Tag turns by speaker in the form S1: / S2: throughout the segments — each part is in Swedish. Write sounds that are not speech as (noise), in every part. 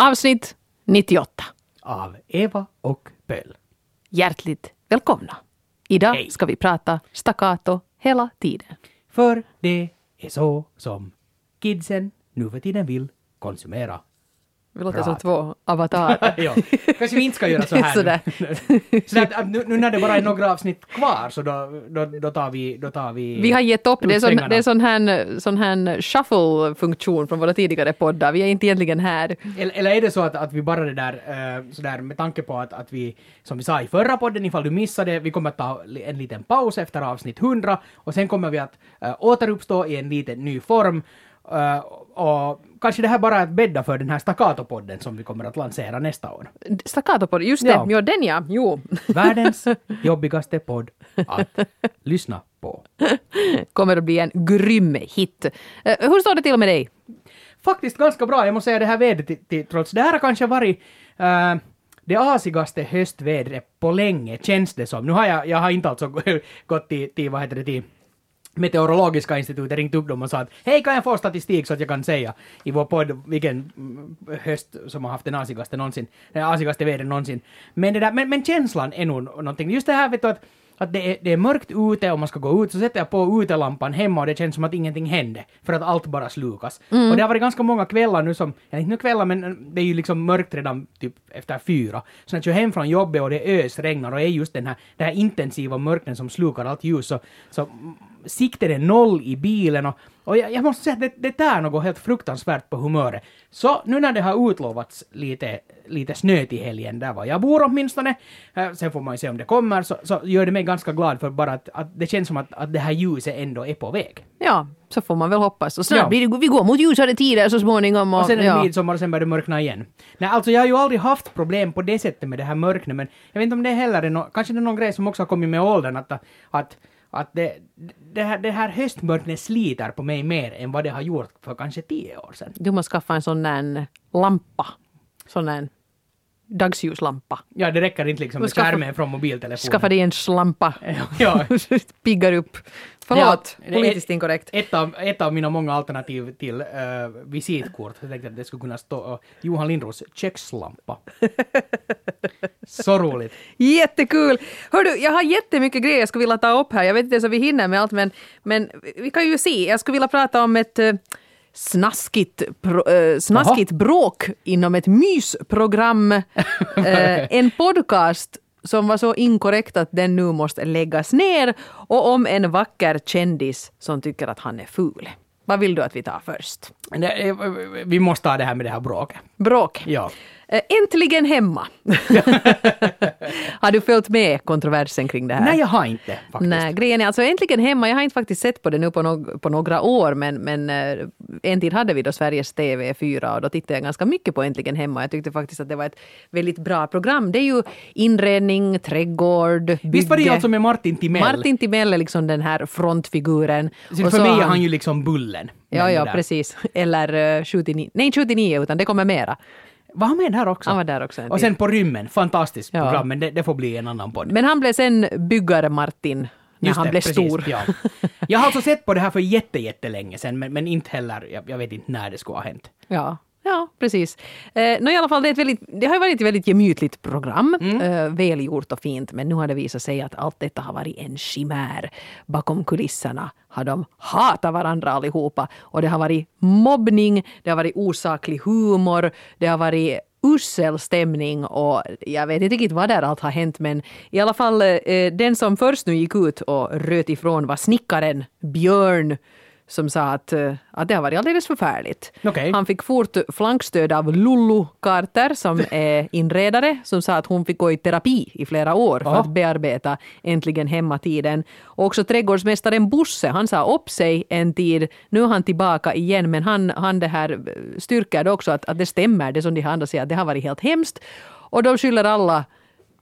S1: Avsnitt 98.
S2: Av Eva och Pöl.
S1: Hjärtligt välkomna. Idag
S2: Hej.
S1: ska vi prata staccato hela tiden.
S2: För det är så som kidsen nu för tiden vill konsumera.
S1: Vi låter
S2: Bra.
S1: som två avatarer. (laughs)
S2: ja, kanske vi inte ska göra så här (laughs)
S1: Sådär.
S2: nu. så att, att nu, nu när det bara är några avsnitt kvar så då, då, då tar vi... Då tar vi,
S1: Vi har gett upp. Det är, sån, det är sån här, sån här shuffle-funktion från våra tidigare poddar. Vi är inte egentligen här.
S2: Eller, eller är det så att, att vi bara det där, uh, sådär med tanke på att, att vi, som vi sa i förra podden, ifall du missade, vi kommer att ta en liten paus efter avsnitt 100 och sen kommer vi att uh, återuppstå i en liten ny form. Uh, och kanske det här bara är att bädda för den här staccato-podden som vi kommer att lansera nästa år.
S1: Staccato på just det.
S2: Ja.
S1: Ja. den ja. Jo. (laughs)
S2: Världens jobbigaste podd att lyssna på.
S1: Kommer att bli en grym hit. Eh, hur står det till med dig?
S2: faktiskt ganska bra. Jag måste säga det här vädret till, trots det här har kanske varit eh, det asigaste höstvädret på länge, känns det som. Nu har jag, jag har inte alltså (laughs) gått till, till vad heter det, till Meteorologiska institutet, ringt upp dem och sa att hej kan jag få statistik så att jag kan säga i vår podd vilken mm, höst som har haft den asigaste någonsin, den asigaste vädret någonsin. Men, det där, men, men känslan är nog någonting, just det här vet du att att det är, det är mörkt ute och man ska gå ut, så sätter jag på utelampan hemma och det känns som att ingenting hände, för att allt bara slukas. Och det har varit ganska många kvällar nu som, eller inte nu kvällar men det är ju liksom mörkt redan typ efter fyra. Så när jag kör hem från jobbet och det ösregnar och är just den här, den här intensiva mörkren som slukar allt ljus, så, så mm, siktet är noll i bilen och, och jag, jag måste säga att det, det tär något helt fruktansvärt på humöret. Så nu när det har utlovats lite, lite snö till helgen, där var jag bor åtminstone, eh, sen får man ju se om det kommer, så, så gör det mig ganska glad för bara att, att det känns som att, att det här ljuset ändå är på väg.
S1: Ja, så får man väl hoppas. Och snart
S2: Ja.
S1: blir det, vi går mot ljusare tider så småningom. Och,
S2: Och sen är det
S1: ja.
S2: midsommar och sen börjar det mörkna igen. Nej, alltså jag har ju aldrig haft problem på det sättet med det här mörknet, men jag vet inte om det heller är no, kanske det är någon grej som också har kommit med åldern, att, att, att det, det, här, det här höstmörkret sliter på mig mer än vad det har gjort för kanske tio år sedan.
S1: Du måste skaffa en sån där lampa. Sån där dagsljuslampa.
S2: Ja, det räcker inte liksom med skärmen från mobiltelefonen.
S1: Skaffa dig en slampa. (laughs)
S2: Ja. (laughs)
S1: Piggar upp. Förlåt,
S2: Ja,
S1: politiskt inkorrekt.
S2: Ett av, ett av mina många alternativ till uh, visitkort. Jag tänkte att det skulle kunna stå uh, Johan Lindros kökslampa. (laughs) Så roligt.
S1: Jättekul! Hördu, jag har jättemycket grejer jag skulle vilja ta upp här. Jag vet inte ens om vi hinner med allt, men, men vi kan ju se. Jag skulle vilja prata om ett eh, snaskigt, pro, eh, snaskigt bråk inom ett mysprogram. (laughs) Eh, en podcast som var så inkorrekt att den nu måste läggas ner och om en vacker kändis som tycker att han är ful. Vad vill du att vi tar först?
S2: Eh, vi måste ta det här med det här bråket.
S1: Bråk.
S2: Ja.
S1: Eh, Äntligen hemma! (laughs) har du följt med kontroversen kring det här?
S2: Nej, jag har inte faktiskt.
S1: Nej, grejen är alltså äntligen hemma. Jag har inte faktiskt sett på det nu på, no på några år men, men eh, en tid hade vi då Sveriges TV4 och då tittade jag ganska mycket på Äntligen hemma. Jag tyckte faktiskt att det var ett väldigt bra program. Det är ju inredning, trädgård, bygge.
S2: Visst var det alltså med Martin Timell?
S1: Martin Timell är liksom den här frontfiguren.
S2: Så
S1: Och
S2: för
S1: så
S2: mig är
S1: han-
S2: ju liksom Bullen.
S1: Ja, ja, precis. Eller uh, 79. Nej, 79 utan det kommer mera.
S2: Var han med där också?
S1: Han var där också en
S2: Och
S1: tid.
S2: sen på rymmen, fantastiskt
S1: Ja.
S2: program, men det, det får bli en annan podd.
S1: Men han blev sen byggare-Martin när
S2: Just
S1: han
S2: det,
S1: blev
S2: precis,
S1: stor.
S2: Ja. (laughs) Jag har alltså sett på det här för jätte, jättelänge sedan, men, men inte heller, jag, jag vet inte när det skulle ha hänt.
S1: Ja, ja precis. Eh, nå, i alla fall, det, väldigt, det har varit ett väldigt gemytligt program.
S2: Mm.
S1: Eh, välgjort och fint. Men nu har det visat sig att allt detta har varit en chimär. Bakom kulisserna har de hatat varandra allihopa. Och det har varit mobbning, det har varit osaklig humor, det har varit usel stämning och jag vet inte riktigt vad där allt har hänt men i alla fall eh, den som först nu gick ut och röt ifrån var snickaren Björn som sa att, eh, att det har varit alldeles förfärligt.
S2: Okej.
S1: Han fick fort flankstöd av Lullu Carter som är inredare som sa att hon fick gå i terapi i flera år för
S2: Ja.
S1: att bearbeta äntligen hemmatiden. Och också trädgårdsmästaren Bosse, han sa upp sig en tid. Nu är han tillbaka igen men han, han det här styrker också att, att det stämmer det som de andra säger att det har varit helt hemskt. Och de skyller alla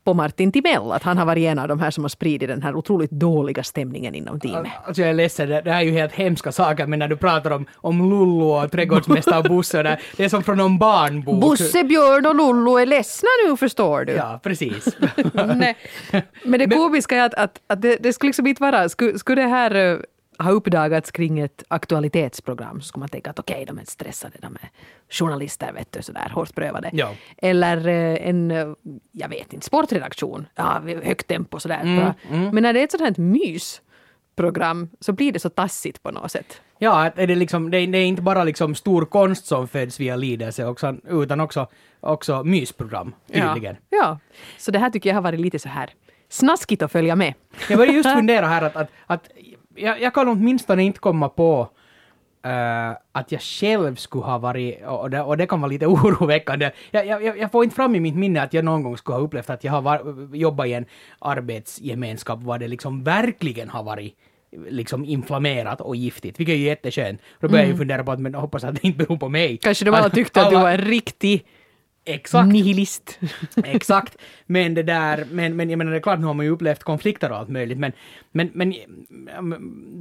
S1: på Martin Timell, att han har varit en av de här som har spridit den här otroligt dåliga stämningen inom teamet.
S2: Alltså jag är ledsen, det, här är ju helt hemska saker, men när du pratar om, om Lullu och trädgårdsmästare Bosse, och (laughs) där, det är som från någon barnbok.
S1: Bosse, Björn och Lollo är ledsna nu förstår du.
S2: Ja, precis. (laughs)
S1: Men det komiska är att, att, att det, det skulle liksom inte vara, skulle, skulle det här, eh, har uppdagats kring ett aktualitetsprogram så skulle man tänka att okej, de är stressade, de är journalister, vet du, sådär hårt prövade.
S2: Ja.
S1: Eller eh, en, eh, jag vet inte, sportredaktion, ja, högt tempo sådär.
S2: Mm,
S1: bra. Men när det är ett sånt här mysprogram så blir det så tassigt på något sätt.
S2: Ja, är det, liksom, det, är, det är inte bara liksom stor konst som föds via lidelse också, utan också, också mysprogram, tydligen.
S1: Ja, ja, så det här tycker jag har varit lite så här snaskigt att följa med.
S2: Jag började just (laughs) fundera här att, att, att jag, jag kan åtminstone inte komma på eh, att jag själv skulle ha varit, och det, och det kan vara lite (laughs) oroväckande. Jag, jag, jag får inte fram i mitt minne att jag någon gång skulle ha upplevt att jag har var, jobbat i en arbetsgemenskap var det liksom verkligen har varit liksom inflammerat och giftigt, vilket är ju jätteskönt. Då börjar jag ju fundera på att men hoppas att det inte beror på mig.
S1: Kanske de alla tyckte att du var en riktig
S2: Exakt.
S1: nihilist. (laughs)
S2: Exakt. Men det där, men, men jag menar det är klart, nu har man ju upplevt konflikter och allt möjligt, men, men, men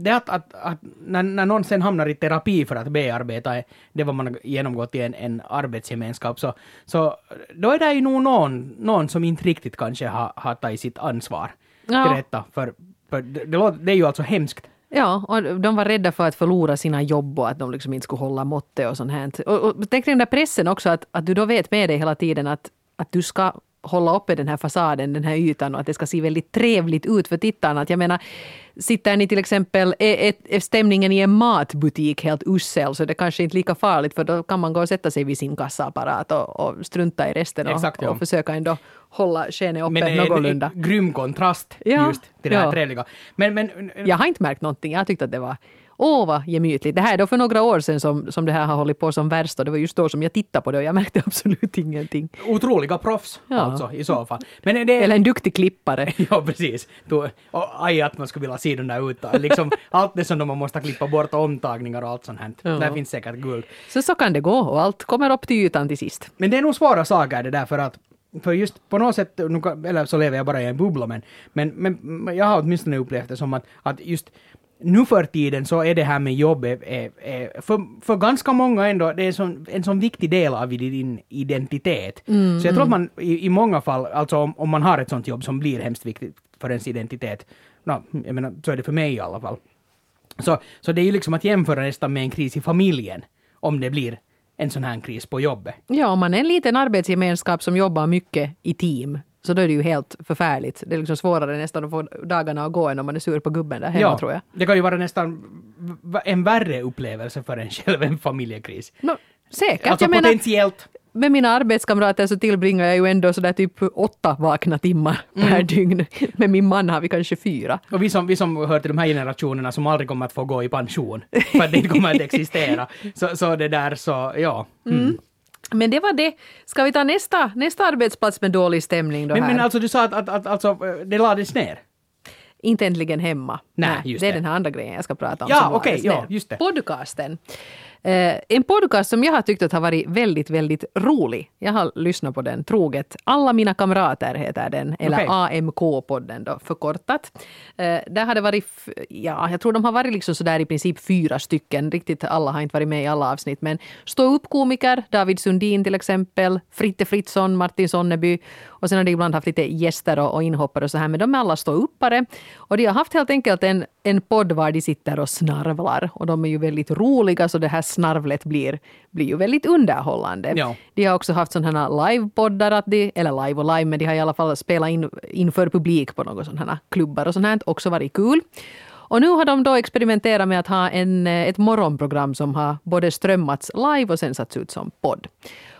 S2: det att, att, att när, när någon sen hamnar i terapi för att bearbeta det vad man har genomgått i en, en arbetsgemenskap, så, så då är det ju nog någon, någon som inte riktigt kanske har, har tagit sitt ansvar
S1: Ja.
S2: till detta, för, för det, det, det är ju alltså hemskt.
S1: Ja, och de var rädda för att förlora sina jobb och att de liksom inte skulle hålla måttet och sånt här. Och, och tänk dig den där pressen också, att, att du då vet med dig hela tiden att, att du ska hålla uppe den här fasaden, den här ytan och att det ska se väldigt trevligt ut för tittarna. Att jag menar, sitter ni till exempel, är, är, är stämningen i en matbutik helt usel så är det kanske inte lika farligt för då kan man gå och sätta sig vid sin kassaapparat och, och strunta i resten och,
S2: Exakt, ja.
S1: och försöka ändå hålla skenet uppe
S2: Men det är en,
S1: någorlunda.
S2: en grym kontrast
S1: Ja,
S2: just till det här
S1: ja.
S2: trevliga. Men, men
S1: Jag har inte märkt någonting. Jag tyckte att det var Åh, vad gemytligt. Det här är då för några år sedan som, som det här har hållit på som värst och det var just då som jag tittade på det och jag märkte (laughs) absolut ingenting.
S2: otroliga proffs
S1: Ja.
S2: alltså i så fall. Men det,
S1: Eller en duktig klippare. (laughs)
S2: Ja, precis. Då, och, aj, att man skulle vilja se den där ute. Liksom, (laughs) allt det som man måste klippa bort, omtagningar och allt sånt här.
S1: Ja.
S2: Där finns säkert guld.
S1: Så så kan det gå och allt kommer upp till ytan till sist.
S2: Men det är nog svåra saker det där för att för just på något sätt, eller så lever jag bara i en bubbla, men, men, men jag har åtminstone upplevt det som att, att just nu för tiden så är det här med jobb är, är, är för, för ganska många ändå, det är sån, en sån viktig del av din identitet. så jag tror att man i, i många fall, alltså om, om man har ett sånt jobb som blir hemskt viktigt för ens identitet, no, jag menar, så är det för mig i alla fall. Så, så det är ju liksom att jämföra nästan med en kris i familjen, om det blir en sån här kris på jobbet.
S1: Ja, om man är en liten arbetsgemenskap som jobbar mycket i team så då är det ju helt förfärligt. Det är liksom svårare nästan att få dagarna att gå än om man är sur på gubben där hemma tror jag.
S2: Det kan ju vara nästan en värre upplevelse för en själv än familjekris.
S1: No, säkert.
S2: Alltså
S1: jag menar,
S2: potentiellt.
S1: med mina arbetskamrater så tillbringar jag ju ändå sådär typ åtta vakna timmar
S2: Mm.
S1: per dygn. Med min man har vi kanske fyra.
S2: Och vi som, vi som hör till de här generationerna som aldrig kommer att få gå i pension, för att det inte kommer att existera. (laughs) Så, så det där så, ja. Mm.
S1: Men det var det. Ska vi ta nästa, nästa arbetsplats med dålig stämning då
S2: Men,
S1: här?
S2: men alltså du sa att, att, att alltså, det lades ner?
S1: Inte äntligen hemma.
S2: Nej, just
S1: det är
S2: det.
S1: den här andra grejen jag ska prata om.
S2: Ja, okej,
S1: lades
S2: ja, just det.
S1: Podcasten. Eh, en podcast som jag har tyckt att har varit väldigt, väldigt rolig. Jag har lyssnat på den troget. Alla mina kamrater heter den, eller
S2: Okej.
S1: AMK-podden då förkortat. Eh, där har det varit, ja, jag tror de har varit liksom sådär i princip fyra stycken. Riktigt alla har inte varit med i alla avsnitt, men stå upp komiker, David Sundin till exempel, Fritte Fritzson, Martin Sonneby och sen har de ibland haft lite gäster och, och inhoppare och så här, men de är alla stå uppare och de har haft helt enkelt en, en podd var de sitter och snarvlar och de är ju väldigt roliga så det här snarvlet blir, blir ju väldigt underhållande.
S2: Ja.
S1: De har också haft sådana här livepoddar, att de, eller live och live, men de har i alla fall spelat in inför publik på några sådana här klubbar och sånt här, också varit kul. Och nu har de då experimenterat med att ha en, ett morgonprogram som har både strömmats live och sen satts ut som podd.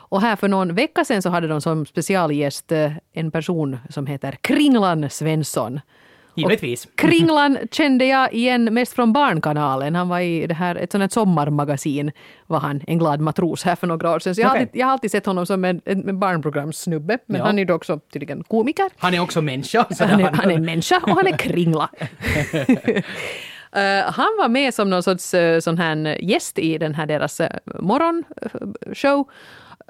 S1: Och här för någon vecka sedan så hade de som specialgäst eh, en person som heter Kringlan Svensson.
S2: Givetvis. (laughs)
S1: Kringlan kände jag igen mest från Barnkanalen. Han var i det här, ett sånt här sommarmagasin, var han, en glad matros här för några år sedan. Så jag, har
S2: Okej.
S1: alltid, jag har alltid sett honom som en, en, barnprogramssnubbe. Men
S2: Ja.
S1: han är ju då också tydligen komiker.
S2: Han är också människa.
S1: Han är,
S2: han-
S1: är människa och han är kringla. (laughs) (laughs) Eh, han var med som någon sorts uh, sån här gäst i den här deras uh, morgonshow.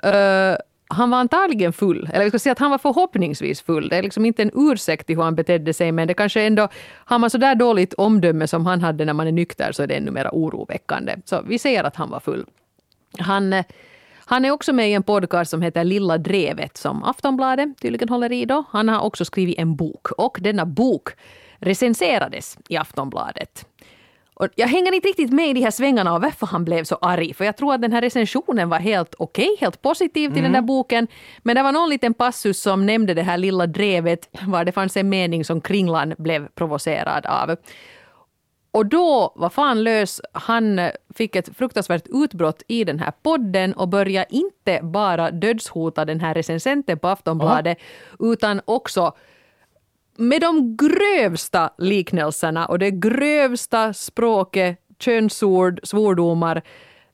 S1: Uh, han var antagligen full, eller vi ska säga att han var förhoppningsvis full. Det är liksom inte en ursäkt till hur han betedde sig, men det kanske ändå, har man så där dåligt omdöme som han hade när man är nykter så är det ännu mer oroväckande. Så vi säger att han var full. Han, eh, han är också med i en podcast som heter Lilla Drevet som Aftonbladet tydligen håller i då. Han har också skrivit en bok och denna bok recenserades i Aftonbladet. Och jag hänger inte riktigt med i de här svängarna och varför han blev så arg. För jag tror att den här recensionen var helt okej, okay, helt positiv till den där boken. Men det var någon liten passus som nämnde det här lilla drevet var det fanns en mening som Kringlan blev provocerad av. Och då var fan lös. Han fick ett fruktansvärt utbrott i den här podden och började inte bara dödshota den här recensenten på Aftonbladet utan också med de grövsta liknelserna och det grövsta språket, könsord, svordomar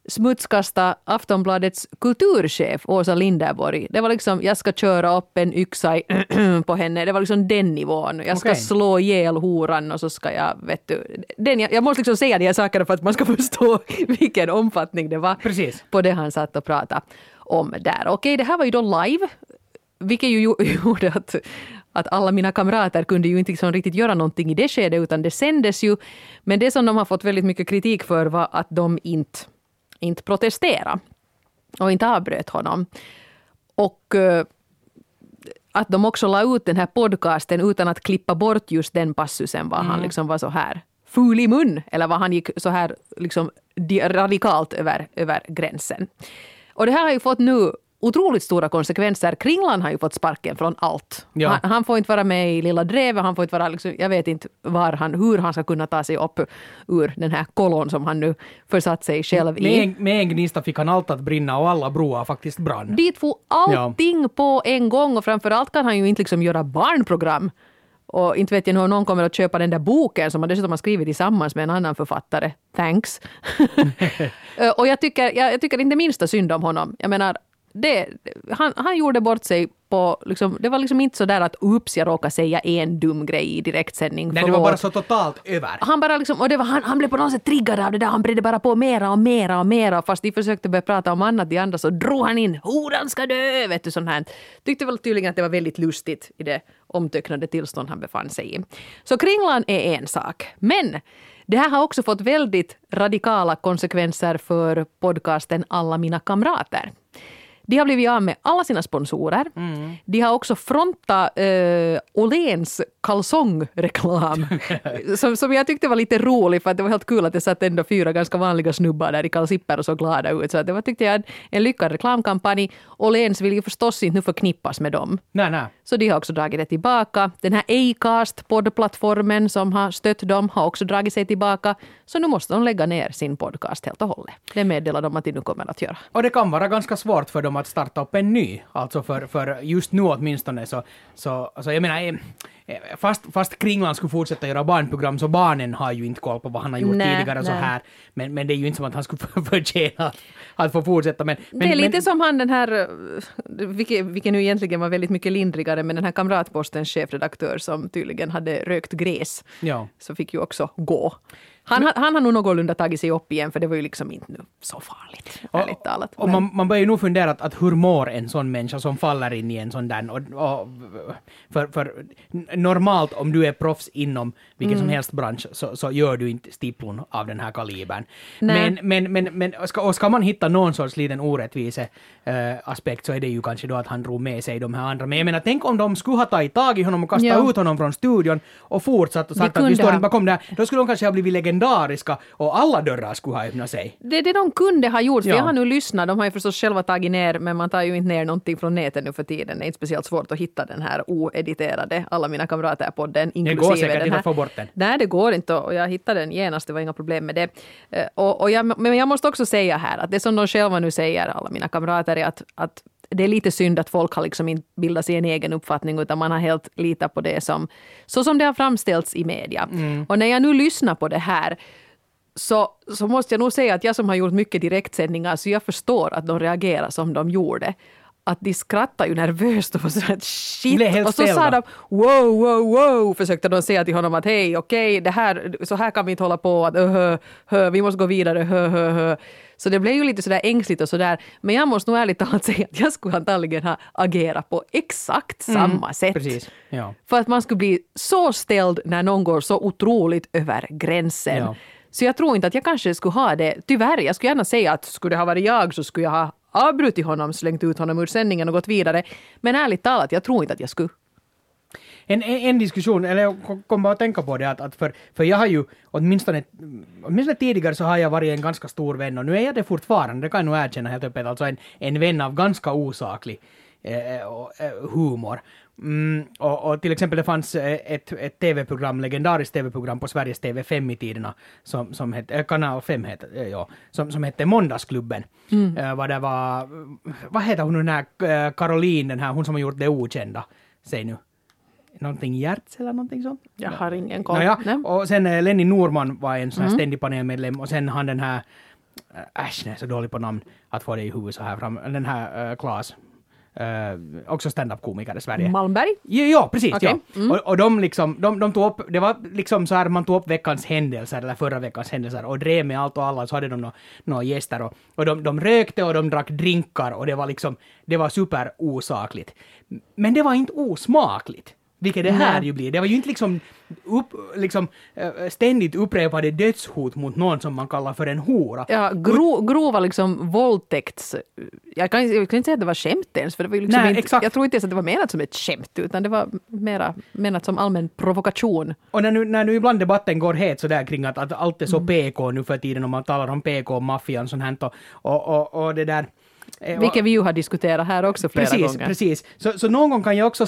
S1: smutskasta Aftonbladets kulturchef Åsa Linderborg. Det var liksom, jag ska köra upp en yxa i (clears throat) på henne. Det var liksom den nivån. Jag ska okay. slå ihjäl horan och så ska jag, vet du. Den, jag, jag måste liksom säga de här sakerna för att man ska (laughs) förstå vilken omfattning det var
S2: Precis.
S1: på det han satt och pratade om där. Okej, det här var ju då live, vilket ju (laughs) gjorde att att alla mina kamrater kunde ju inte liksom riktigt göra någonting i det skedet utan det sändes ju. Men det som de har fått väldigt mycket kritik för var att de inte inte protestera och inte avbröt honom. Och uh, att de också la ut den här podcasten utan att klippa bort just den passusen var mm. han liksom var så här ful i mun eller var han gick så här liksom radikalt över, över gränsen. Och det här har ju fått nu otroligt stora konsekvenser. Kringlan har ju fått sparken från allt. Ja. Han, han, får inte vara med i Lilla Drevet, han får inte vara, liksom, jag vet inte var han, hur han ska kunna ta sig upp ur den här kolon som han nu försatt sig själv i.
S2: Med en, med en gnista fick han allt att brinna och alla broar faktiskt brann.
S1: Dit får allting ja. på en gång och framförallt kan han ju inte liksom göra barnprogram. Och inte vet jag hur någon kommer att köpa den där boken som han dessutom har skrivit tillsammans med en annan författare. Thanks. (laughs) (laughs) och jag tycker, jag, jag tycker inte minsta synd om honom. Jag menar, det, han, han gjorde bort sig på, liksom, det var liksom inte så där att ups, jag råkade säga en dum grej i direktsändning.
S2: Nej, det var bara så totalt över.
S1: Han bara liksom, och det var, han, han blev på något sätt triggad av det där, han bredde bara på mera och mera och mera. Fast de försökte börja prata om annat, de andra så drog han in, horan ska dö, vet du sånt här. Tyckte väl tydligen att det var väldigt lustigt i det omtöcknade tillstånd han befann sig i. Så Kringlan är en sak. Men det här har också fått väldigt radikala konsekvenser för podcasten Alla mina kamrater. De har blivit av med alla sina sponsorer. Mm. De har också frontat eh, Åhléns kalsongreklam. (laughs) som, som jag tyckte var lite rolig för att det var helt kul att det satt ändå fyra ganska vanliga snubbar där i kalsipper och så glada ut. Så det var tyckte jag en lyckad reklamkampanj. Åhléns vill ju förstås inte nu förknippas med dem.
S2: Nej, nej.
S1: Så de har också dragit det tillbaka. Den här Acast, poddplattformen som har stött dem, har också dragit sig tillbaka. Så nu måste de lägga ner sin podcast helt och hållet. Det meddelar de att de nu kommer att göra.
S2: Och det kan vara ganska svårt för dem att starta upp en ny. Alltså för, för just nu åtminstone så, så alltså jag menar, eh, fast, fast Kringland skulle fortsätta göra barnprogram så barnen har ju inte koll på vad han har gjort nej, tidigare och så här. Men, men det är ju inte som att han skulle (laughs) förtjäna att få fortsätta. Men,
S1: men, det är lite
S2: men,
S1: som han den här, eh, vilket, vilket nu egentligen var väldigt mycket lindrigare, men den här Kamratpostens chefredaktör som tydligen hade rökt gräs, ja. så fick ju också gå. Han, men, han har nog någorlunda tagit sig upp igen, för det var ju liksom inte nu så farligt, ärligt talat.
S2: Och man, man börjar ju nog fundera att, att hur mår en sån människa som faller in i en sån där... Och, och, för, för normalt om du är proffs inom vilken mm. som helst bransch så, så gör du inte stiplon av den här kalibern. Men, men, men, men ska, och ska man hitta någon sorts liten orättvise äh, aspekt så är det ju kanske då att han drog med sig de här andra. Men jag menar, tänk om de skulle ha tagit tag i honom och kastat ja. ut honom från studion och fortsatt och sagt att vi står inte bakom det här. Då skulle de kanske ha blivit legendariska och alla dörrar skulle ha öppnat sig.
S1: Det är det de kunde ha gjort. Ja. Jag har nu lyssnat, de har ju förstås själva tagit ner, men man tar ju inte ner någonting från nätet nu för tiden. Det är inte speciellt svårt att hitta den här oediterade Alla mina kamrater-podden.
S2: Det går säkert inte att få bort den.
S1: Nej, det går inte och jag hittade den genast, det var inga problem med det. Eh, och, och jag, men jag måste också säga här att det som de själva nu säger, alla mina kamrater, är att, att det är lite synd att folk har liksom inte bildat sig en egen uppfattning utan man har helt litat på det som så som det har framställts i media. Mm. Och när jag nu lyssnar på det här så, så måste jag nog säga att jag som har gjort mycket direktsändningar så jag förstår att de reagerar som de gjorde att de skrattade ju nervöst och var så att shit. Och så sa de wow, wow, wow, försökte de säga till honom att hej, okej, okay, det här, så här kan vi inte hålla på, att, hö, hö, vi måste gå vidare, hö, hö, hö. Så det blev ju lite sådär ängsligt och sådär. Men jag måste nog ärligt talat (laughs) säga att jag skulle antagligen ha agerat på exakt mm, samma mm, sätt.
S2: Precis, ja.
S1: För att man skulle bli så ställd när någon går så otroligt över gränsen. Ja. Så jag tror inte att jag kanske skulle ha det. Tyvärr, jag skulle gärna säga att skulle det ha varit jag så skulle jag ha avbrutit honom, slängt ut honom ur sändningen och gått vidare. Men ärligt talat, jag tror inte att jag skulle.
S2: En, en, diskussion, eller jag kom- bara att tänka på det, att, att för, för jag har ju åtminstone, åtminstone tidigare så har jag varit en ganska stor vän, och nu är jag det fortfarande, det kan jag nog erkänna helt öppet, alltså en, en vän av ganska osaklig eh, eh, humor. Mm, och, och till exempel det fanns eh, ett, ett tv-program, legendariskt tv-program på Sveriges TV5 i tiderna, som, som hette, eh, kanal 5 hette, ja, som, som hette Måndagsklubben. Eh, vad det var, vad heter hon nu den här Caroline, den här, hon som har gjort Det Okända, säg nu. Någonting Hjärts eller någonting sånt?
S1: Jag har ingen koll. Nej.
S2: och sen eh, Lenny Norman var en sån här ständig panelmedlem och sen han den här, äsch, jag är så dålig på namn att få det i huvudet så här fram, den här uh, Klas, eh, också stand-up-komiker i Sverige.
S1: Malmberg?
S2: Ja, ja precis.
S1: Okej,
S2: Ja. Och, och de, liksom, de, de tog upp, det var liksom så här, man tog upp veckans händelser, eller förra veckans händelser, och drev med allt och alla, så hade de några nå gäster, och, och de, de rökte och de drack drinkar, och det var liksom, det var super osakligt. Men det var inte osmakligt. Vilket det här
S1: Nej.
S2: ju blir. Det var ju inte liksom, upp, liksom eh, ständigt upprepade dödshot mot någon som man kallar för en hora.
S1: Ja, gro, grova liksom våldtäkts... Jag kan, jag kan inte säga att det var skämt ens, för det var ju liksom
S2: Nej,
S1: inte,
S2: exakt.
S1: jag tror inte ens att det var menat som ett skämt, utan det var mera menat som allmän provokation.
S2: Och när nu, när nu ibland debatten går het sådär kring att, att allt är så PK nu för tiden och man talar om PK-maffian sånt här och, och, och, och det där. Eh,
S1: Vilket vi ju har diskuterat här också flera
S2: Precis,
S1: gånger.
S2: precis. Så, så någon gång kan jag också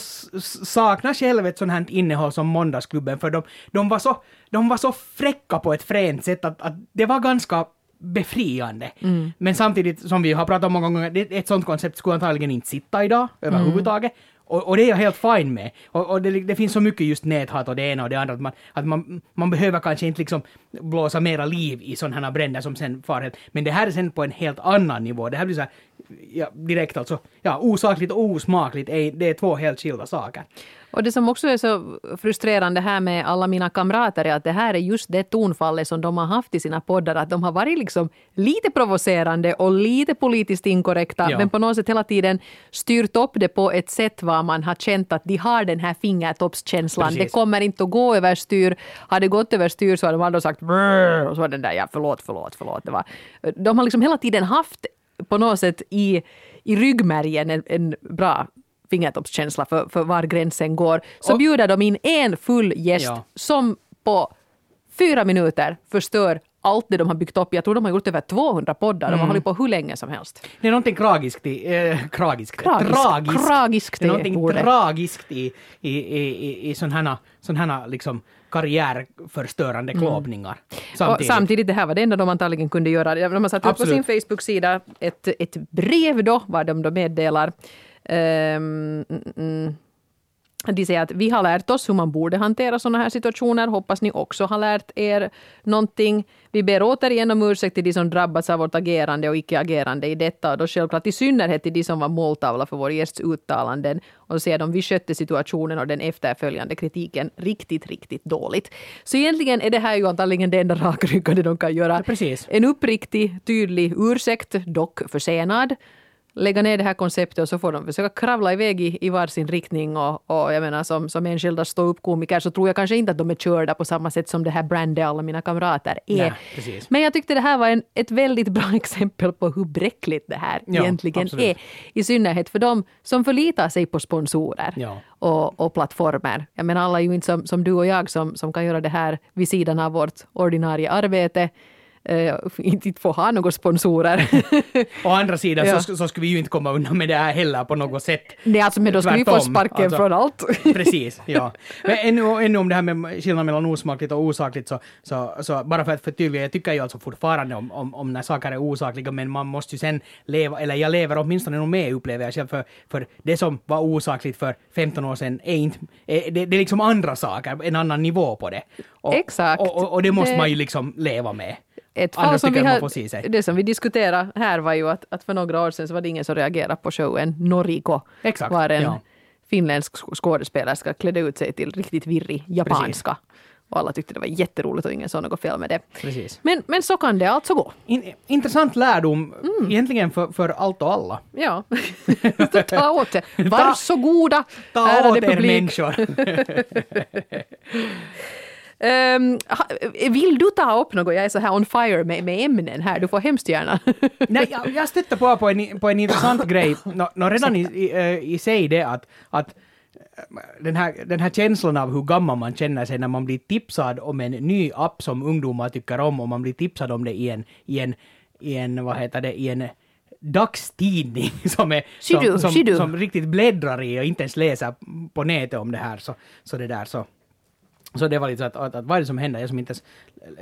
S2: sakna själv ett sånt här innehåll som Måndagsklubben, för de, de, var, så, de var så fräcka på ett fränt sätt att, att det var ganska befriande.
S1: Mm.
S2: Men samtidigt, som vi har pratat om många gånger, ett sånt koncept skulle antagligen inte sitta idag överhuvudtaget. Och, och det är jag helt fine med. Och, och det, det finns så mycket just näthat och det ena och det andra att man, att man, man behöver kanske inte liksom blåsa mera liv i sådana här bränder som sen far helt. Men det här är sen på en helt annan nivå. Det här blir så här, ja, direkt alltså, ja, osakligt och osmakligt, är, det är två helt skilda saker.
S1: Och det som också är så frustrerande här med alla mina kamrater är att det här är just det tonfallet som de har haft i sina poddar, att de har varit liksom lite provocerande och lite politiskt inkorrekta,
S2: Ja.
S1: men på något sätt hela tiden styrt upp det på ett sätt var man har känt att de har den här fingertoppskänslan.
S2: Precis.
S1: Det kommer inte att gå överstyr. Har det gått överstyr så har de aldrig sagt brrr, och så var den där ja förlåt, förlåt, förlåt. Det var, de har liksom hela tiden haft på något sätt i, i ryggmärgen en, en bra fingertoppskänsla för, för var gränsen går. Så
S2: Och-
S1: bjuder de in en full gäst
S2: Ja.
S1: som på fyra minuter förstör allt det de har byggt upp. Jag tror de har gjort över 200 poddar.
S2: Mm.
S1: De har hållit på hur länge som helst.
S2: Det är någonting tragiskt i, eh, tragiskt,
S1: Tragiskt.
S2: tragiskt.
S1: Tragiskt
S2: det är någonting
S1: ordet.
S2: tragiskt i, i, i, i, i sådana här, sån här liksom karriärförstörande klåpningar.
S1: Och
S2: Samtidigt.
S1: samtidigt, det här var det enda de antagligen kunde göra. De har satt upp på sin Facebook-sida ett, ett brev då, vad de då meddelar. Ehm, mm, mm. De säger att vi har lärt oss hur man borde hantera sådana här situationer. Hoppas ni också har lärt er någonting. Vi ber återigen om ursäkt till de som drabbats av vårt agerande och icke-agerande i detta. Och då självklart i synnerhet till de som var måltavla för vår gästs uttalanden. Och säger de vi skötte situationen och den efterföljande kritiken riktigt, riktigt dåligt. Så egentligen är det här ju antagligen det enda rakryggade de kan göra.
S2: Precis.
S1: En uppriktig, tydlig ursäkt, dock försenad. Lägga ner det här konceptet och så får de försöka kravla iväg i, i varsin riktning. Och, och jag menar som, som enskilda ståuppkomiker så tror jag kanske inte att de är körda på samma sätt som det här Brandy, alla mina kamrater, är.
S2: Nej.
S1: Men jag tyckte det här var en, ett väldigt bra (laughs) exempel på hur bräckligt det här
S2: Ja,
S1: egentligen
S2: absolut.
S1: är. I synnerhet för de som förlitar sig på sponsorer
S2: Ja.
S1: och, och plattformar. Jag menar alla är ju inte som, som du och jag som, som kan göra det här vid sidan av vårt ordinarie arbete. Uh, inte inte få ha några sponsorer.
S2: Å andra sidan
S1: Ja.
S2: så, så skulle vi ju inte komma undan med det här heller på något sätt.
S1: Nej, alltså, men då ska vi få sparken
S2: alltså.
S1: från allt.
S2: Precis, ja. Men ännu, ännu om det här med skillnaden mellan osmakligt och osakligt så, så, så bara för att förtydliga, jag tycker ju alltså fortfarande om, om, om när saker är osakliga men man måste ju sen leva, eller jag lever åtminstone nog med upplever jag själv för, för det som var osakligt för 15 år sedan är inte, är, det, det är liksom andra saker, en annan nivå på det. Och,
S1: Exakt.
S2: Och, och, och det måste
S1: Det-
S2: man ju liksom leva med.
S1: Ett fall
S2: Annars
S1: som vi har, det som vi diskuterade här var ju att, att för några år sedan så var det ingen som reagerade på showen Noriko.
S2: Exakt,
S1: Var en
S2: ja.
S1: finländsk sk- skådespelerska klädde ut sig till riktigt virrig japanska. Och alla tyckte det var jätteroligt och ingen såg något fel med det.
S2: Precis.
S1: Men, men så kan det alltså gå.
S2: In, intressant lärdom
S1: Mm.
S2: egentligen för, för allt och alla.
S1: Ja. Ta (laughs) åt det. Varsågoda,
S2: Ta
S1: ärade
S2: åt er
S1: publik.
S2: människor. (laughs) (laughs)
S1: Ha- vill du ta upp något? Jag är så här on fire med, med ämnen här. Du får hemskt gärna. (laughs)
S2: Nej, jag, jag stötte på, på, en, på en intressant (laughs) grej. Nå, nå, redan i, i, eh, i sig det att, att den här, den här känslan av hur gammal man känner sig när man blir tipsad om en ny app som ungdomar tycker om och man blir tipsad om det i en, i en, i en vad heter det, i en dagstidning (laughs) som, är, som, som,
S1: skidu.
S2: som riktigt bläddrar i och inte ens läser på nätet om det här. Så, så det där så. Så det var lite så att, att, att vad är det som händer? Jag som inte ens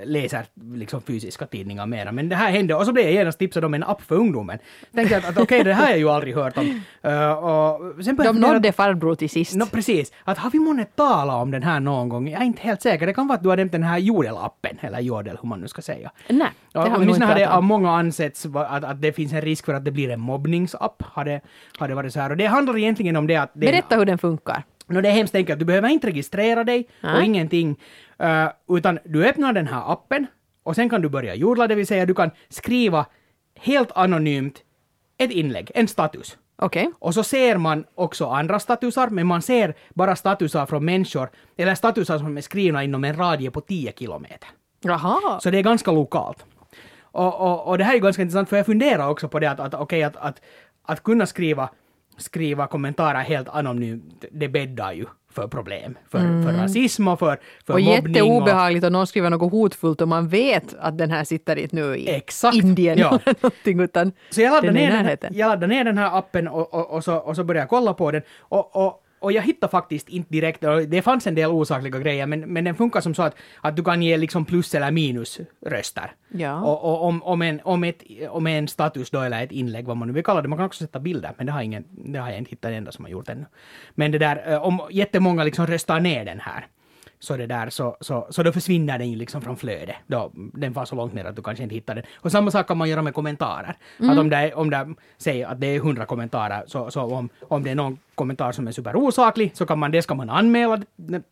S2: läser liksom fysiska tidningar mera. Men det här hände och så blev jag genast tipsad om en app för ungdomen. Tänkte att, att okej, det här har jag ju aldrig hört om. Uh, och sen
S1: De nådde farbror till sist.
S2: No, precis. Att har vi månne talat om den här någon gång? Jag är inte helt säker. Det kan vara att du har nämnt den här Jodel-appen, eller Jodel, hur man nu ska säga.
S1: Nej, det har vi nog inte pratat
S2: av många ansetts att, att det finns en risk för att det blir en mobbningsapp. Har det, har det varit så här. Och det handlar egentligen om det att... Det,
S1: Berätta hur den funkar.
S2: No, det är hemskt enkelt. Du behöver inte registrera dig och
S1: Nej.
S2: ingenting. eh, utan du öppnar den här appen och sen kan du börja jordla, det vill säga du kan skriva helt anonymt ett inlägg, en status.
S1: Okej.
S2: Och så ser man också andra statusar, men man ser bara statusar från människor, eller statusar som är skrivna inom en radie på 10 kilometer.
S1: Jaha.
S2: Så det är ganska lokalt. Och, och, och det här är ganska intressant, för jag funderar också på det att, att okej, att, att, att kunna skriva, skriva kommentarer helt anonymt, det bäddar ju för problem. För, för rasism och för, för
S1: och
S2: mobbning.
S1: jätteobehagligt om någon skriver något hotfullt och man vet att den här sitter inte nu i
S2: Exakt.
S1: Indien
S2: Ja.
S1: eller någonting utan
S2: Så jag laddade,
S1: den
S2: ner den, jag laddade ner den här appen och, och, och, så, och så började jag kolla på den. Och, och, och jag hittade faktiskt inte direkt, och det fanns en del osakliga grejer, men, men den funkar som så att, att du kan ge liksom plus eller minus röster.
S1: Ja.
S2: Och, och om, om, en, om, ett, om en status då, eller ett inlägg, vad man nu vill kalla det, man kan också sätta bilder, men det har, ingen, det har jag inte hittat en enda som har gjort ännu. Men det där, eh, om jättemånga liksom röstar ner den här, så det där, så, så, så då försvinner den ju liksom från flödet. Då, den var så långt ner att du kanske inte hittar den. Och samma sak kan man göra med kommentarer. Att om det, är, om det säger att det är 100 kommentarer, så, så om, om det är någon kommentar som är superosaklig, så kan man, det ska man anmäla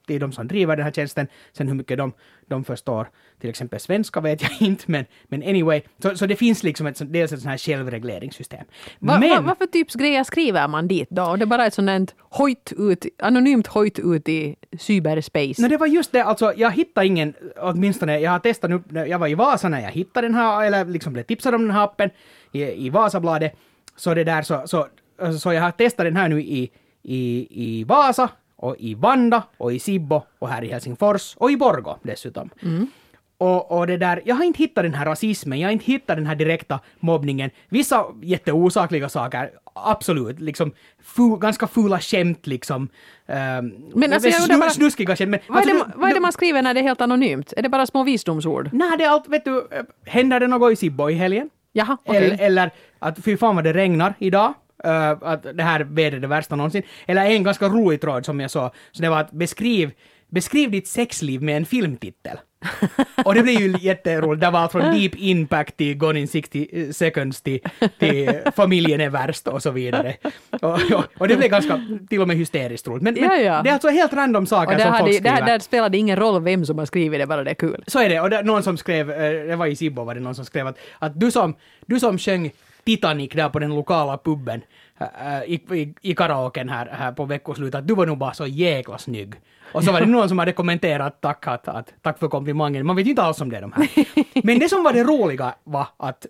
S2: till de som driver den här tjänsten. Sen hur mycket de, de förstår, till exempel svenska vet jag inte, men, men anyway. Så, så det finns liksom ett, dels ett sånt här självregleringssystem.
S1: Va,
S2: men,
S1: va, vad för typs grejer skriver man dit då? Och det är bara ett sånt här hojt ut, anonymt hojt ut i cyberspace.
S2: No, det var just det, alltså jag hittade ingen, åtminstone jag har testat nu, jag var i Vasa när jag hittade den här, eller liksom blev tipsad om den här appen i, i Vasabladet, så det där så, så, så jag har testat den här nu i, i, i Vasa, och i Vanda, och i Sibbo, och här i Helsingfors, och i Borgå dessutom. Och, och det där, jag har inte hittat den här rasismen, jag har inte hittat den här direkta mobbningen. Vissa jätteosakliga saker, absolut, liksom fu, ganska fula skämt liksom. Um,
S1: Men alltså, jag undrar bara-
S2: snuskiga skämt. Men,
S1: vad, är
S2: alltså,
S1: det,
S2: nu-
S1: vad är det man skriver när det är helt anonymt? Är det bara små visdomsord?
S2: Nej, det är allt, vet du, eh, händer det något i Sibbo i helgen?
S1: Jaha, okej.
S2: Eller, eller att fy fan vad det regnar idag. Eh, att det här vädret är det värsta någonsin. Eller en ganska rolig tråd som jag såg. Så det var att beskriv, beskriv ditt sexliv med en filmtitel. (laughs) och det blev ju jätteroligt. Det var allt från Deep Impact till Gone in 60 seconds till, till Familjen är värst och så vidare. Och, och, och det blev ganska, till och med hysteriskt roligt. Men,
S1: Ja,
S2: men
S1: ja.
S2: det är alltså helt random saker som folk
S1: hade,
S2: skriver.
S1: där, där spelade det ingen roll vem som har skrivit det, bara det är kul.
S2: Så är det. Och det, någon som skrev, eh, det var i Sibbo var det någon som skrev att, att du, som, du som sjöng Titanic där på den lokala puben äh, i, i, i karaoken här, här på veckoslutet, att du var nog bara så jäkla snygg. Och så var det någon som hade kommenterat tack, att, att, tack för komplimangen. Man vet inte alls om det är de här. Men det som var det roliga var att,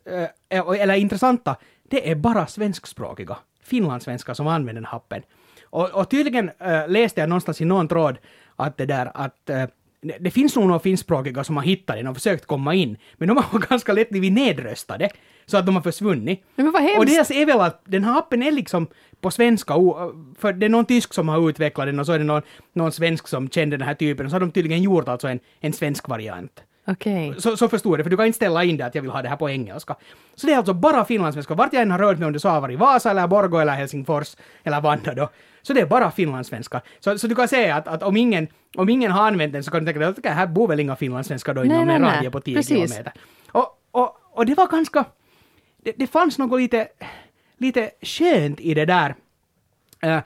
S2: eh, eller intressanta, det är bara svenskspråkiga finlandssvenskar som använder den här appen. Och, och tydligen äh, läste jag någonstans i någon tråd att det där att äh, det, det finns nog några finskspråkiga som har hittat den och försökt komma in, men de har (laughs) ganska lätt blivit nedröstade, så att de har försvunnit.
S1: Men vad hemskt.
S2: Och deras är väl att den här appen är liksom på svenska, för det är någon tysk som har utvecklat den och så är det någon, någon svensk som kände den här typen och så har de tydligen gjort alltså en, en svensk variant.
S1: Okej.
S2: Så, så förstår jag det, för du kan inte ställa in det att jag vill ha det här på engelska. Så det är alltså bara finlandssvenska. Vart jag än har rört mig, om det så har varit Vasa eller Borgå eller Helsingfors eller Vanda då, så det är bara finlandssvenska. Så, så du kan säga att, att om, ingen, om ingen har använt den så kan du tänka dig att "Okej, här bor väl inga finlandssvenskar då inom
S1: nej,
S2: en radie på 10
S1: Precis.
S2: kilometer. Och, och, och det var ganska... Det, det fanns något lite, lite skönt i det där. Uh,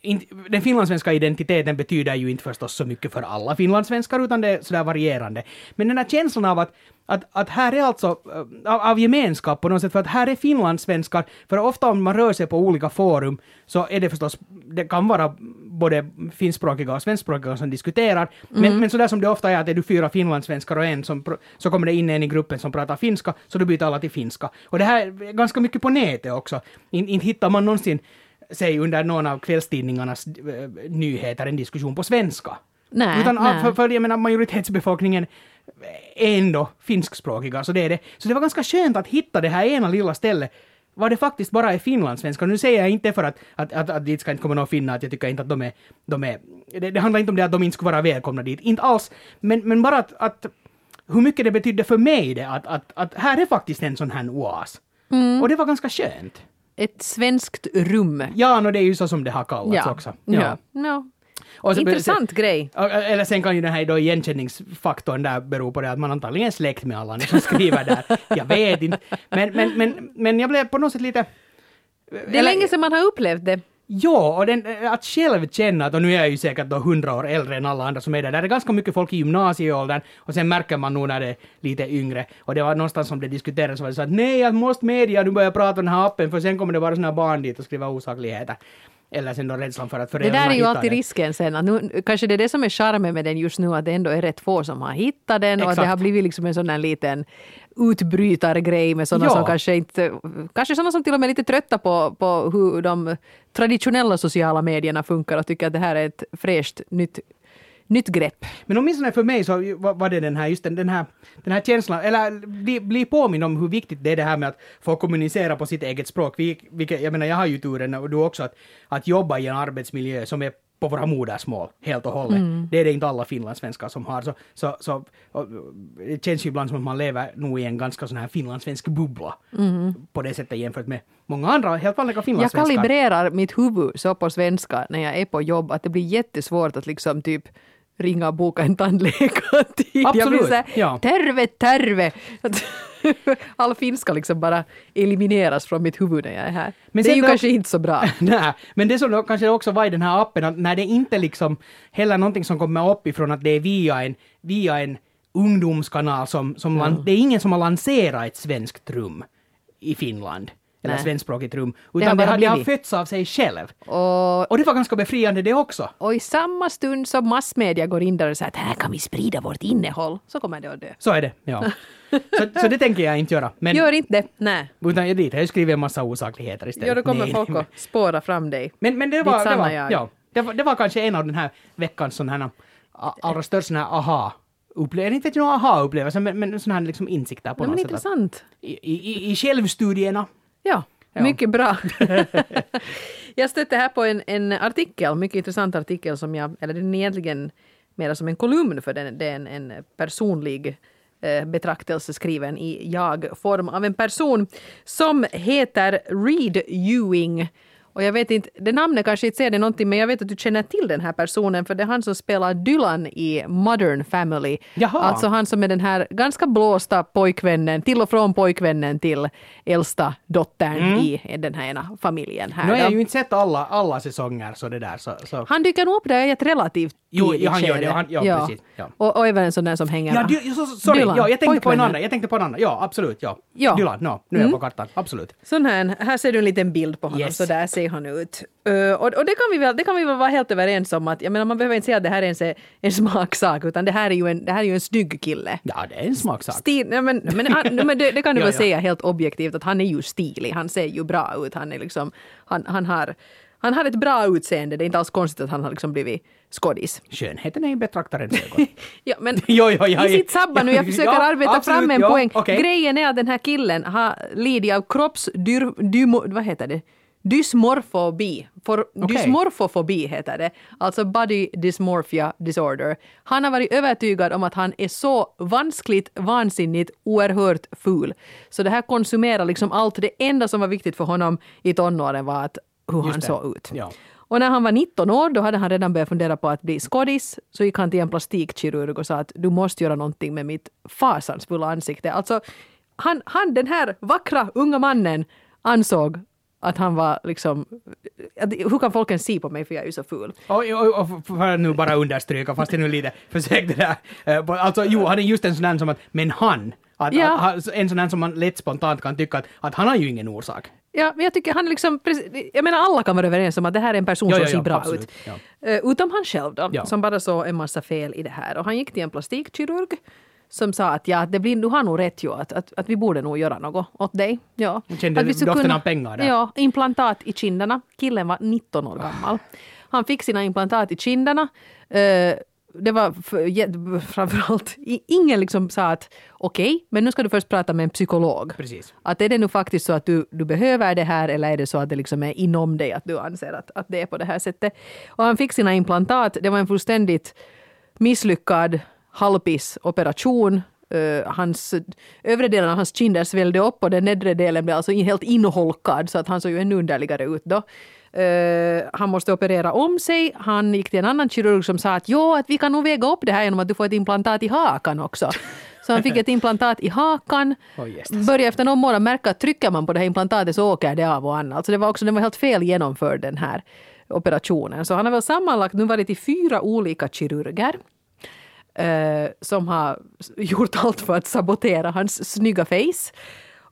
S2: in, den finlandssvenska identiteten betyder ju inte förstås så mycket för alla finlandssvenskar, utan det är sådär varierande. Men den här känslan av att, att, att här är alltså, eh, av, av gemenskap på något sätt, för att här är finlandssvenskar, för ofta om man rör sig på olika forum, så är det förstås, det kan vara både finskspråkiga och svenskspråkiga som diskuterar, men, men sådär som det ofta är, att är du fyra finlandssvenskar och en som, så kommer det in en i gruppen som pratar finska, så då byter alla till finska. Och det här är ganska mycket på nätet också. In, inte hittar man någonsin sig under någon av kvällstidningarnas eh, nyheter en diskussion på svenska.
S1: Nej,
S2: Utan
S1: nej.
S2: För, för jag menar, majoritetsbefolkningen är ändå finskspråkiga, så det är det. Så det var ganska skönt att hitta det här ena lilla stället var det faktiskt bara är finlandssvenska. Nu säger jag inte för att, att, att, att dit ska inte komma någon finna, att jag tycker inte att de är... De är det, det handlar inte om det att de inte skulle vara välkomna dit, inte alls. Men, men bara att, att hur mycket det betydde för mig det att, att, att här är faktiskt en sån här oas.
S1: Mm.
S2: Och det var ganska skönt.
S1: Ett svenskt rum.
S2: Ja, no, det är ju så som det har kallats också.
S1: Ja. Ja.
S2: Och så-
S1: Intressant grej.
S2: Ja, Eller sen kan ju den här då igenkänningsfaktorn där bero på det att man antagligen är släkt med alla ni som skriver där. Jag vet inte. Men, men, men, men jag blev på något sätt lite...
S1: Det är länge sedan man har upplevt det.
S2: Ja, och den, att själv känna att, och nu är jag ju säkert då hundra år äldre än alla andra som är där, där är ganska mycket folk i gymnasieåldern och sen märker man nog när det är lite yngre. Och det var någonstans som det diskuterades så var det så att nej, jag måste media, du börjar prata om den här appen för sen kommer det vara såna här barn dit och skriva osakligheter. Eller sen då rädslan för att
S1: Det
S2: föräldrarna
S1: där är ju alltid
S2: den.
S1: risken sen. Att nu, kanske det är det som är charmen med den just nu, att det ändå är rätt få som har hittat den och att det
S2: Exakt.
S1: har blivit liksom en sån där liten utbrytargrej med sådana
S2: Ja.
S1: som kanske inte... Kanske sådana som till och med är lite trötta på, på hur de traditionella sociala medierna funkar och tycker att det här är ett fräscht nytt, nytt grepp.
S2: Men åtminstone för mig så var det den här, just den, den här, den här känslan, eller bli, bli påminn om hur viktigt det är det här med att få kommunicera på sitt eget språk. Vi, vilket, jag menar, jag har ju turen, och du också, att, att jobba i en arbetsmiljö som är på våra modersmål helt och hållet. Det är det inte alla finlandssvenskar som har. Så, så, så, och, det känns ju ibland som att man lever nog i en ganska sån här finlandssvensk bubbla. På det sättet jämfört med många andra helt vanliga
S1: Jag
S2: finlandssvenskar.
S1: kalibrerar mitt huvud så på svenska när jag är på jobb att det blir jättesvårt att liksom typ ringa och boka en tandläkartid. Jag blir
S2: Absolut,
S1: så här,
S2: ja.
S1: terve, terve. (laughs) All finska liksom bara elimineras från mitt huvud när jag är här.
S2: Men
S1: det är ju
S2: då-
S1: kanske inte så bra. (laughs)
S2: Nej, men det som då kanske också var i den här appen, att när det inte liksom heller någonting som kommer uppifrån att det är via en, via en ungdomskanal som, som lan, det är ingen som har lanserat ett svenskt rum i Finland. Eller svenskspråkigt rum. Utan det har, det har fötts av sig själv.
S1: Och,
S2: Och det var ganska befriande det också.
S1: och i samma stund som massmedia går in där och säger att här kan vi sprida vårt innehåll, så kommer det att dö.
S2: Så är det, ja. så, så det tänker jag inte göra. Men,
S1: Gör inte det. Nej.
S2: utan jag dit, jag skriver en massa osakligheter istället.
S1: Ja, då kommer
S2: Nej,
S1: folk att spåra fram dig.
S2: Men, men det,
S1: Ditt
S2: var, det,
S1: sanna
S2: var,
S1: jag.
S2: ja, det, var, det var kanske en av den här veckans sån här, a- allra största aha upplevelser, inte vet jag några aha-upplevelser, men, men sån här liksom insikter på
S1: Nej, men
S2: något sätt. att-
S1: intressant.
S2: I, i, I självstudierna.
S1: Ja,
S2: Ja.
S1: mycket bra. (laughs) jag stötte här på en, en artikel, mycket intressant artikel som jag, eller den är egentligen mer som en kolumn för den, det är en, en personlig eh, betraktelse skriven i jag-form av en person som heter Reed Ewing. Och jag vet inte, det namnet kanske inte säger det någonting men jag vet att du känner till den här personen för det är han som spelar Dylan i Modern Family.
S2: Jaha.
S1: Alltså han som är den här ganska blåsta pojkvännen, till och från pojkvännen till äldsta dottern i den här ena familjen. Här
S2: Nu har jag ju inte sett alla, alla säsonger så det där så... så.
S1: Han dyker nog upp där i ett relativt
S2: Jo, ja, han gör det. Han- ja, precis, ja.
S1: Och, och även en sån där som hänger...
S2: Ja, dy, så, sorry,
S1: Dylan,
S2: ja, jag tänkte på en
S1: pojkvännen.
S2: annan. Jag tänkte på en annan. Ja, absolut. Ja.
S1: Ja. Mm.
S2: Dylan, no, nu är jag på kartan. Absolut.
S1: Sån här, här ser du en liten bild på honom,
S2: Yes.
S1: så där ser han ut. Uh, och och det, kan vi väl, det kan vi väl vara helt överens om att, jag menar man behöver inte säga att det här är en, se- en smaksak, utan det här är ju en, det här är ju en snygg kille.
S2: Ja, det är en smaksak.
S1: Stil, nej, men, men, han, nej, men det, det kan du (laughs)
S2: Ja,
S1: väl
S2: ja.
S1: säga helt objektivt att han är ju stilig, han ser ju bra ut, han är liksom, han, han har han har ett bra utseende, det är inte alls konstigt att han har liksom blivit skådis.
S2: Skönheten är i betraktarens (laughs) ögon.
S1: Ja, men (laughs)
S2: Jo, jo, ja,
S1: i sitt sabba nu, jag försöker arbeta
S2: absolut,
S1: fram en poäng.
S2: okej.
S1: Grejen är att den här killen har lidit av kroppsdymo... Vad heter det? Dysmorfobi. For,
S2: Okej.
S1: Dysmorfofobi heter det. Alltså body dysmorphia disorder. Han har varit övertygad om att han är så vanskligt, vansinnigt, oerhört ful. Så det här konsumerar liksom allt. Det enda som var viktigt för honom i tonåren var att hur han
S2: det.
S1: såg ut.
S2: Ja.
S1: Och när han var 19 år, då hade han redan börjat fundera på att bli skådis. Så gick han till en plastikkirurg och sa att du måste göra någonting med mitt fasansfulla ansikte. Alltså, han, han, den här vackra unga mannen ansåg att han var liksom... Att, hur kan folk ens se på mig för jag är ju så ful?
S2: Och, och, och för att nu bara understryka, fast jag nu lite (laughs) försökte där. eh, Alltså jo, han är just en sån där som att, men han. Att,
S1: Ja.
S2: att, en sån där som man lätt spontant kan tycka att, att han har ju ingen orsak.
S1: Ja, men jag tycker han liksom... Jag menar alla kan vara överens om att det här är en person
S2: Ja,
S1: som
S2: ja,
S1: ser
S2: ja,
S1: bra
S2: absolut,
S1: ut. Eh, utom han själv då, som bara såg en massa fel i det här. Och han gick till en plastikkirurg som sa att ja, det blir, du har nog rätt ju, att, att, att vi borde nog göra något åt dig. Ja.
S2: Kände
S1: att vi
S2: doften av pengar där.
S1: Ja, implantat i kinderna. Killen var 19 år gammal. Han fick sina implantat i kinderna. Eh, det var för, framförallt, ingen liksom sa att okej, men nu ska du först prata med en psykolog.
S2: Precis.
S1: Att är det nu faktiskt så att du, du behöver det här eller är det så att det liksom är inom dig att du anser att, att det är på det här sättet. Och han fick sina implantat. Det var en fullständigt misslyckad halvpiss operation. Uh, hans, övre delen av hans kinder svällde upp och den nedre delen blev alltså helt inholkad så att han såg ju ännu underligare ut då. Eh, han måste operera om sig. Han gick till en annan kirurg som sa att jo, att vi kan nog väga upp det här genom att du får ett implantat i hakan också. Så han fick ett implantat i hakan. (laughs)
S2: Jösses.
S1: Började efter någon månad märka att trycker man på det här implantatet så åker det av och an. Alltså det var också den var helt fel genomförd den här operationen. Så han har väl sammanlagt nu varit i fyra olika kirurger eh, som har gjort allt för att sabotera hans snygga face.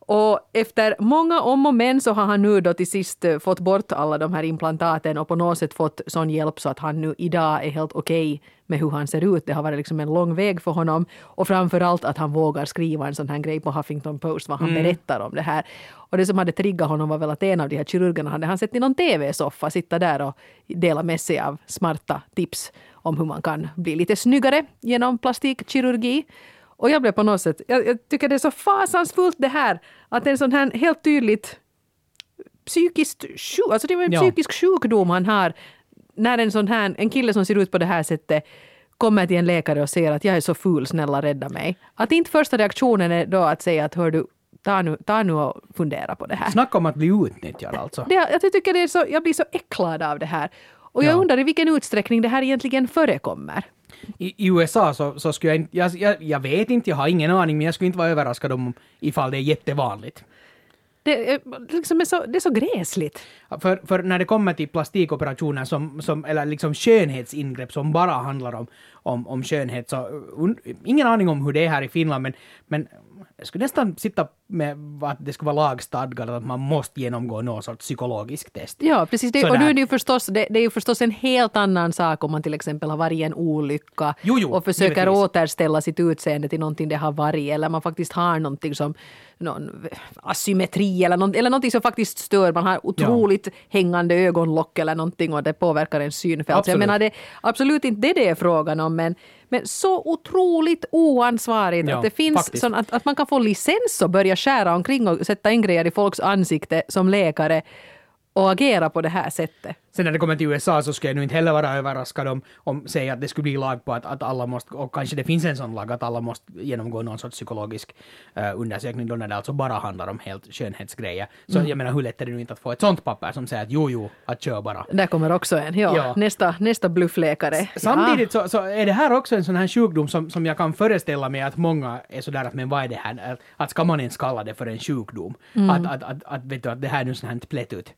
S1: Och efter många om och men så har han nu då till sist eh, fått bort alla de här implantaten och på något sätt fått sån hjälp så att han nu idag är helt okej med hur han ser ut. Det har varit liksom en lång väg för honom och framförallt att han vågar skriva en sån här grej på Huffington Post vad han berättar om det här. Och det som hade triggat honom var väl att en av de här kirurgerna hade han sett i någon tv-soffa sitta där och dela med sig av smarta tips om hur man kan bli lite snyggare genom plastikkirurgi. Och jag blev på något sätt, jag, jag tycker det är så fasansfullt det här att en sån här helt tydligt psykiskt sjuk, alltså det var en
S2: Ja.
S1: psykisk sjukdom han har när en sån här, en kille som ser ut på det här sättet kommer till en läkare och säger att jag är så ful, snälla rädda mig. Att inte första reaktionen är då att säga att hör du, ta nu, ta nu och fundera på det här.
S2: Snacka om att bli utnyttjad alltså.
S1: Det, jag tycker det är så, jag blir så äcklad av det här. Och jag
S2: Ja.
S1: undrar i vilken utsträckning det här egentligen förekommer.
S2: I, I USA så, så skulle jag inte, jag, jag, jag vet inte, jag har ingen aning, men jag skulle inte vara överraskad om ifall det är jättevanligt.
S1: Det är, liksom är, så, det är så gräsligt.
S2: För, för när det kommer till plastikoperationer som, som, eller liksom skönhetsingrepp som bara handlar om, om, om skönhet så un, ingen aning om hur det är här i Finland men, men jag skulle nästan sitta med att det skulle vara lagstadgat att man måste genomgå någon sorts psykologisk test.
S1: Ja, precis. Det, och nu är det, ju förstås, det, det är ju förstås en helt annan sak om man till exempel har varit i en olycka
S2: Jo, jo,
S1: och försöker
S2: givetvis.
S1: återställa sitt utseende till någonting det har varit eller man faktiskt har någonting som någon asymmetri eller, någon, eller någonting som faktiskt stör. Man har otroligt hängande ögonlock eller någonting och det påverkar ens synfält. Så Jag
S2: Absolut.
S1: menar, det är absolut inte det det är frågan om men, men så otroligt oansvarigt
S2: Ja,
S1: att det finns sån, att, att man kan få licens och börja skära omkring och sätta in grejer i folks ansikte som läkare och agera på det här sättet.
S2: Sen när det kommer till USA så skulle jag nu inte heller vara överraskad om, om säg att det skulle bli lag på att, att alla måste, och kanske det finns en sån lag att alla måste genomgå någon sorts psykologisk eh, undersökning då när det alltså bara handlar om helt skönhetsgrejer. Så
S1: Mm.
S2: jag menar hur lätt är det nu inte att få ett sånt papper som säger att jo, jo, att kör bara.
S1: Där kommer också en. Ja,
S2: Ja.
S1: Nästa, nästa bluffläkare.
S2: Samtidigt så, så är det här också en sån här sjukdom som, som jag kan föreställa mig att många är sådär att men vad är det här? Att, att ska man ens kalla det för en sjukdom?
S1: Mm.
S2: Att, att, att, att, vet du, att det här är nu sånt här plätt ut.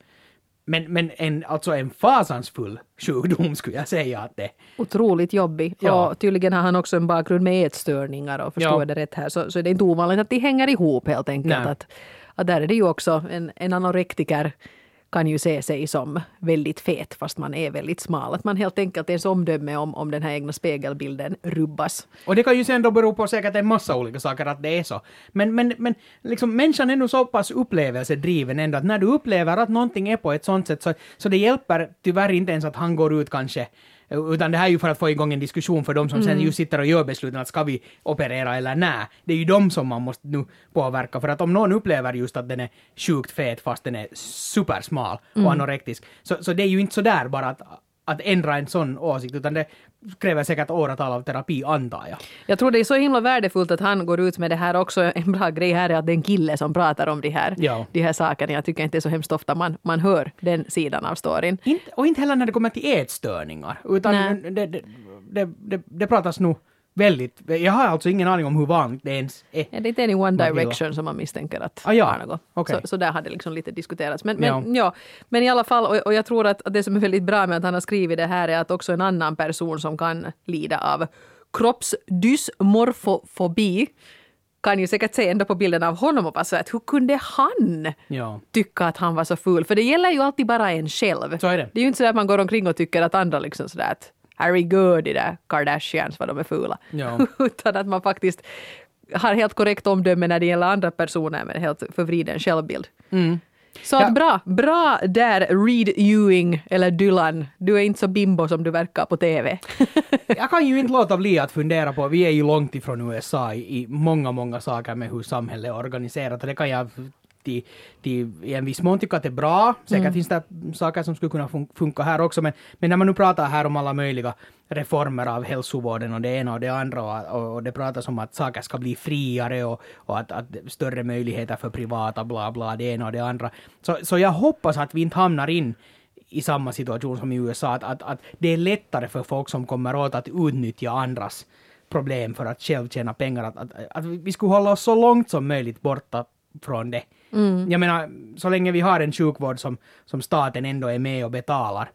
S2: Men, men en, alltså en fasansfull sjukdom skulle jag säga att det
S1: otroligt jobbig.
S2: Ja.
S1: Och tydligen har han också en bakgrund med ätstörningar och förstår
S2: Ja.
S1: det rätt här så, så det är inte ovanligt att de hänger ihop helt enkelt.
S2: Nej.
S1: Att, att där är det ju också en, en anorektiker kan ju se sig som väldigt fet fast man är väldigt smal. Att man helt enkelt ens omdöme om, om den här egna spegelbilden rubbas.
S2: Och det kan ju sen då bero på säkert en massa olika saker att det är så. Men, men, men liksom människan är nog så pass upplevelsedriven ändå att när du upplever att någonting är på ett sånt sätt så, så det hjälper tyvärr inte ens att han går ut kanske utan det här är ju för att få igång en diskussion för de som sen just sitter och gör besluten att ska vi operera eller nej. Det är ju de som man måste nu påverka för att om någon upplever just att den är sjukt fet fast den är supersmal och anorektisk så, så det är ju inte så där bara att, att ändra en sån åsikt utan det kräver säkert åratal av terapi antar jag.
S1: Jag tror det är så himla värdefullt att han går ut med det här också. En bra grej här är att det är en kille som pratar om de här,
S2: Ja.
S1: de här sakerna. Jag tycker inte det är så hemskt ofta man, man hör den sidan av storyn.
S2: Inte, och inte heller när det kommer till ätstörningar. Utan det, det, det, det pratas nog väldigt... Jag har alltså ingen aning om hur vanligt det ens är.
S1: Är det inte en i One Direction som man misstänker att
S2: Ah, ja.
S1: har något?
S2: Okej.
S1: Så, så där har det liksom lite diskuterats. Men, men,
S2: Ja.
S1: ja. men i alla fall, och, och jag tror att att det som är väldigt bra med att han har skrivit det här är att också en annan person som kan lida av kroppsdysmorfofobi kan ju säkert se ändå på bilden av honom och bara så att hur kunde han
S2: Ja.
S1: tycka att han var så ful? För det gäller ju alltid bara en själv.
S2: Så är det.
S1: Det är ju inte så att man går omkring och tycker att andra liksom sådär att herregud, de där Kardashians vad de är fula.
S2: Ja. (laughs)
S1: Utan att man faktiskt har helt korrekt omdöme när det gäller andra personer med helt förvriden självbild. Så
S2: Ja.
S1: att bra, bra där Reed Ewing eller Dylan. Du är inte så bimbo som du verkar på TV. (laughs)
S2: Jag kan ju inte låta bli att fundera på, vi är ju långt ifrån USA i, i många, många saker med hur samhället är organiserat. Det kan jag till, till, i en viss mån tycka att det är bra. Säkert finns det saker som skulle kunna fun- funka här också. Men, men när man nu pratar här om alla möjliga reformer av hälsovården och det ena och det andra och, och, och det pratas om att saker ska bli friare och, och att, att större möjligheter för privata bla bla det ena och det andra. Så, så jag hoppas att vi inte hamnar in i samma situation som i USA, att, att, att det är lättare för folk som kommer åt att utnyttja andras problem för att själv tjäna pengar, att, att, att vi skulle hålla oss så långt som möjligt borta från det. Jag menar, så länge vi har en sjukvård som, som staten ändå är med och betalar,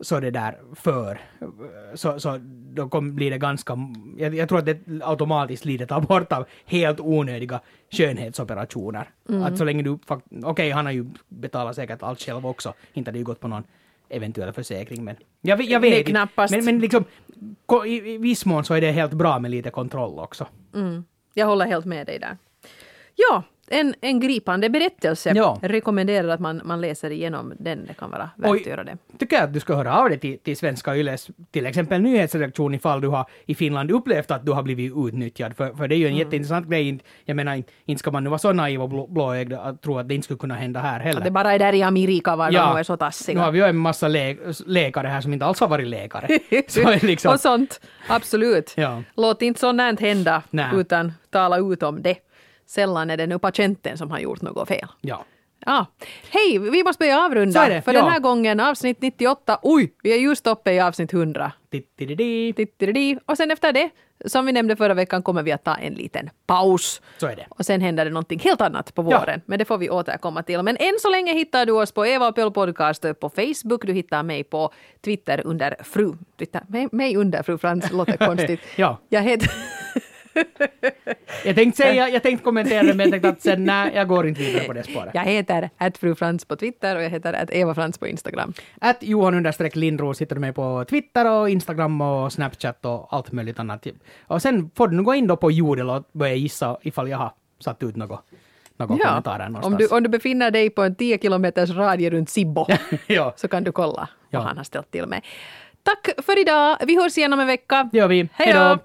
S2: så det där för, så, så då kom, blir det ganska, jag, jag tror att det automatiskt lider tar bort av helt onödiga skönhetsoperationer. Att så länge du, okej han har ju betalat säkert allt själv också, inte hade ju gått på någon eventuell försäkring men jag, vet- jag vet inte. Men, men liksom, i, i viss mån så är det helt bra med lite kontroll också.
S1: Mm. Jag håller helt med dig där. Ja, en, en gripande berättelse.
S2: Ja.
S1: Rekommenderar att man, man läser igenom den. Det kan vara värt
S2: Oj.
S1: att göra det.
S2: tycker jag att du ska höra av dig till, till Svenska Yles, till exempel nyhetsredaktion ifall du har i Finland upplevt att du har blivit utnyttjad. För, för det är ju en
S1: Mm.
S2: jätteintressant grej. Jag menar, inte- inte ska man nu vara så naiv och blå, blåögd att tro att det inte skulle kunna hända här heller.
S1: Att det bara är där i Amerika var de är så
S2: nu har
S1: tassiga.
S2: vi ju en massa lä läkare här som inte alls har varit läkare. (laughs) så liksom,
S1: Och sånt. Absolut.
S2: Ja.
S1: Låt inte sånt hända
S2: Nej.
S1: utan tala ut om det. Sällan är det nu patienten som har gjort något fel.
S2: ja.
S1: Ja. Hej, vi måste börja avrunda.
S2: Det,
S1: För
S2: ja.
S1: den här gången avsnitt 98. Oj, vi är just uppe i avsnitt 100.
S2: Tittididi.
S1: Tittididi. Och sen efter det, som vi nämnde förra veckan, kommer vi att ta en liten paus.
S2: Så är det.
S1: Och sen händer det någonting helt annat på
S2: Ja.
S1: våren. Men det får vi återkomma till. Men än så länge hittar du oss på Eva och Pöl Podcast på Facebook. Du hittar mig på Twitter under fru. Twitter, mig, mig under fru Frans låter konstigt. (laughs)
S2: Ja.
S1: Jag heter... (laughs) (laughs)
S2: Jag tänkte säga, jag tänkte kommentera det men jag tänkte att sen nej, jag går inte vidare på det spåret.
S1: Jag heter att fru Frans på Twitter och jag heter att Eva Frans på Instagram.
S2: Att Johan understreck Lindros hittar du mig på Twitter och Instagram och Snapchat och allt möjligt annat. Och sen får du nu gå in då på Jodel och börja gissa ifall jag har satt ut något, kommentarer
S1: om du, om du befinner dig på en 10 kilometers radie runt Sibbo (laughs)
S2: ja,
S1: så kan du kolla
S2: Ja.
S1: vad han har ställt till med. Tack för idag. Vi hörs igen om en vecka.
S2: det gör vi.
S1: Hej då!